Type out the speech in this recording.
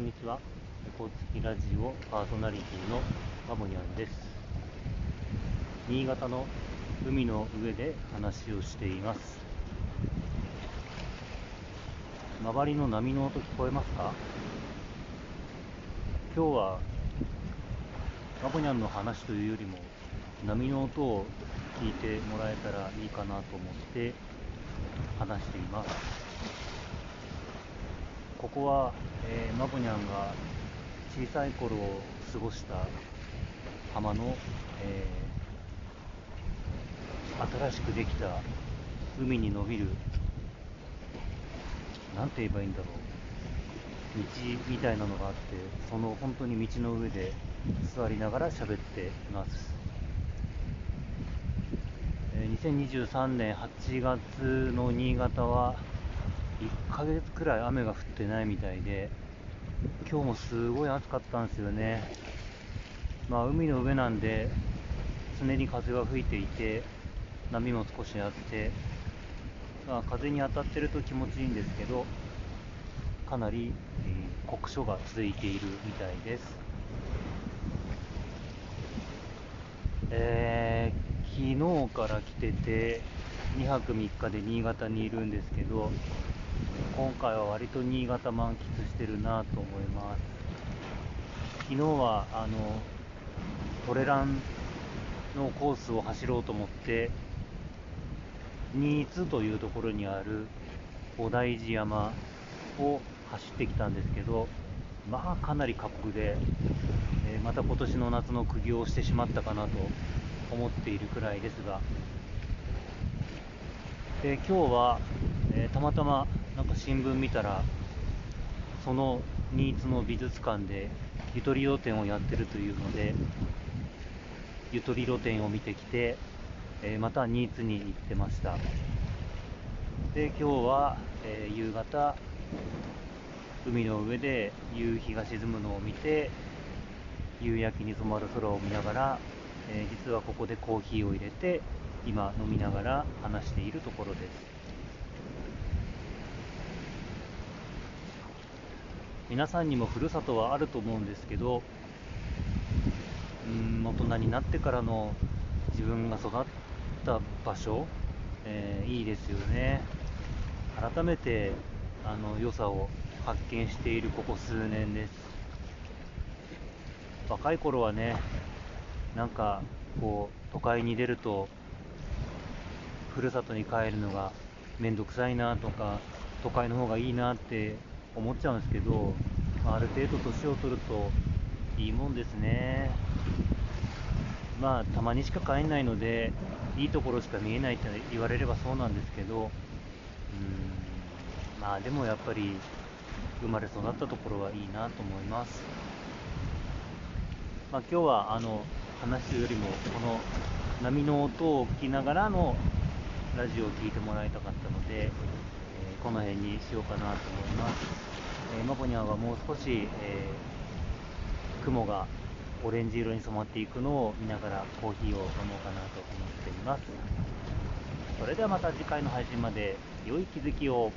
こんにちは。猫付きラジオパーソナリティのマモニャンです。新潟の海の上で話をしています。周りの波の音聞こえますか？今日はマモニャンの話というよりも波の音を聞いてもらえたらいいかなと思って話しています。ここは、えー、マボニャンが小さい頃を過ごした浜の、えー、新しくできた海に伸びる、なんて言えばいいんだろう、道みたいなのがあって、その本当に道の上で座りながら喋っています。えー、2023年8月の新潟は1ヶ月くらい雨が降ってないみたいで、今日もすごい暑かったんですよね。まあ、海の上なんで、常に風が吹いていて、波も少しあって、まあ、風に当たってると気持ちいいんですけど、かなり、え、酷暑が続いているみたいです。えー、昨日から来てて、2泊3日で新潟にいるんですけど、今回は割と新潟満喫してるなと思います。昨日はあのトレランのコースを走ろうと思って新津というところにある小大寺山を走ってきたんですけどまあかなり過酷で、えー、また今年の夏の釘をしてしまったかなと思っているくらいですが、で今日は、えー、たまたまなんか新聞見たら、その新津の美術館でゆとり露店をやってるというので、ゆとり露店を見てきて、えー、また新津に行ってました。で、今日は、えー、夕方、海の上で夕日が沈むのを見て、夕焼けに染まる空を見ながら、えー、実はここでコーヒーを入れて、今飲みながら話しているところです。皆さんにもふるさとはあると思うんですけどうん大人になってからの自分が育った場所、えー、いいですよね。改めてあの良さを発見しているここ数年です。若い頃はねなんかこう都会に出るとふるさとに帰るのがめんどくさいなとか都会の方がいいなって思っちゃうんですけど、ある程度年を取るといいもんですね。まあ、たまにしか帰んないので、いいところしか見えないって言われればそうなんですけど、うん、まあでもやっぱり、生まれ育ったところはいいなと思います。まあ、今日はあの話よりも、この波の音を聞きながらのラジオを聴いてもらいたかったので、この辺にしようかなと思います。えー、マコニャンはもう少し、えー、雲がオレンジ色に染まっていくのを見ながらコーヒーを飲もうかなと思っています。それではまた次回の配信まで良い気づきを。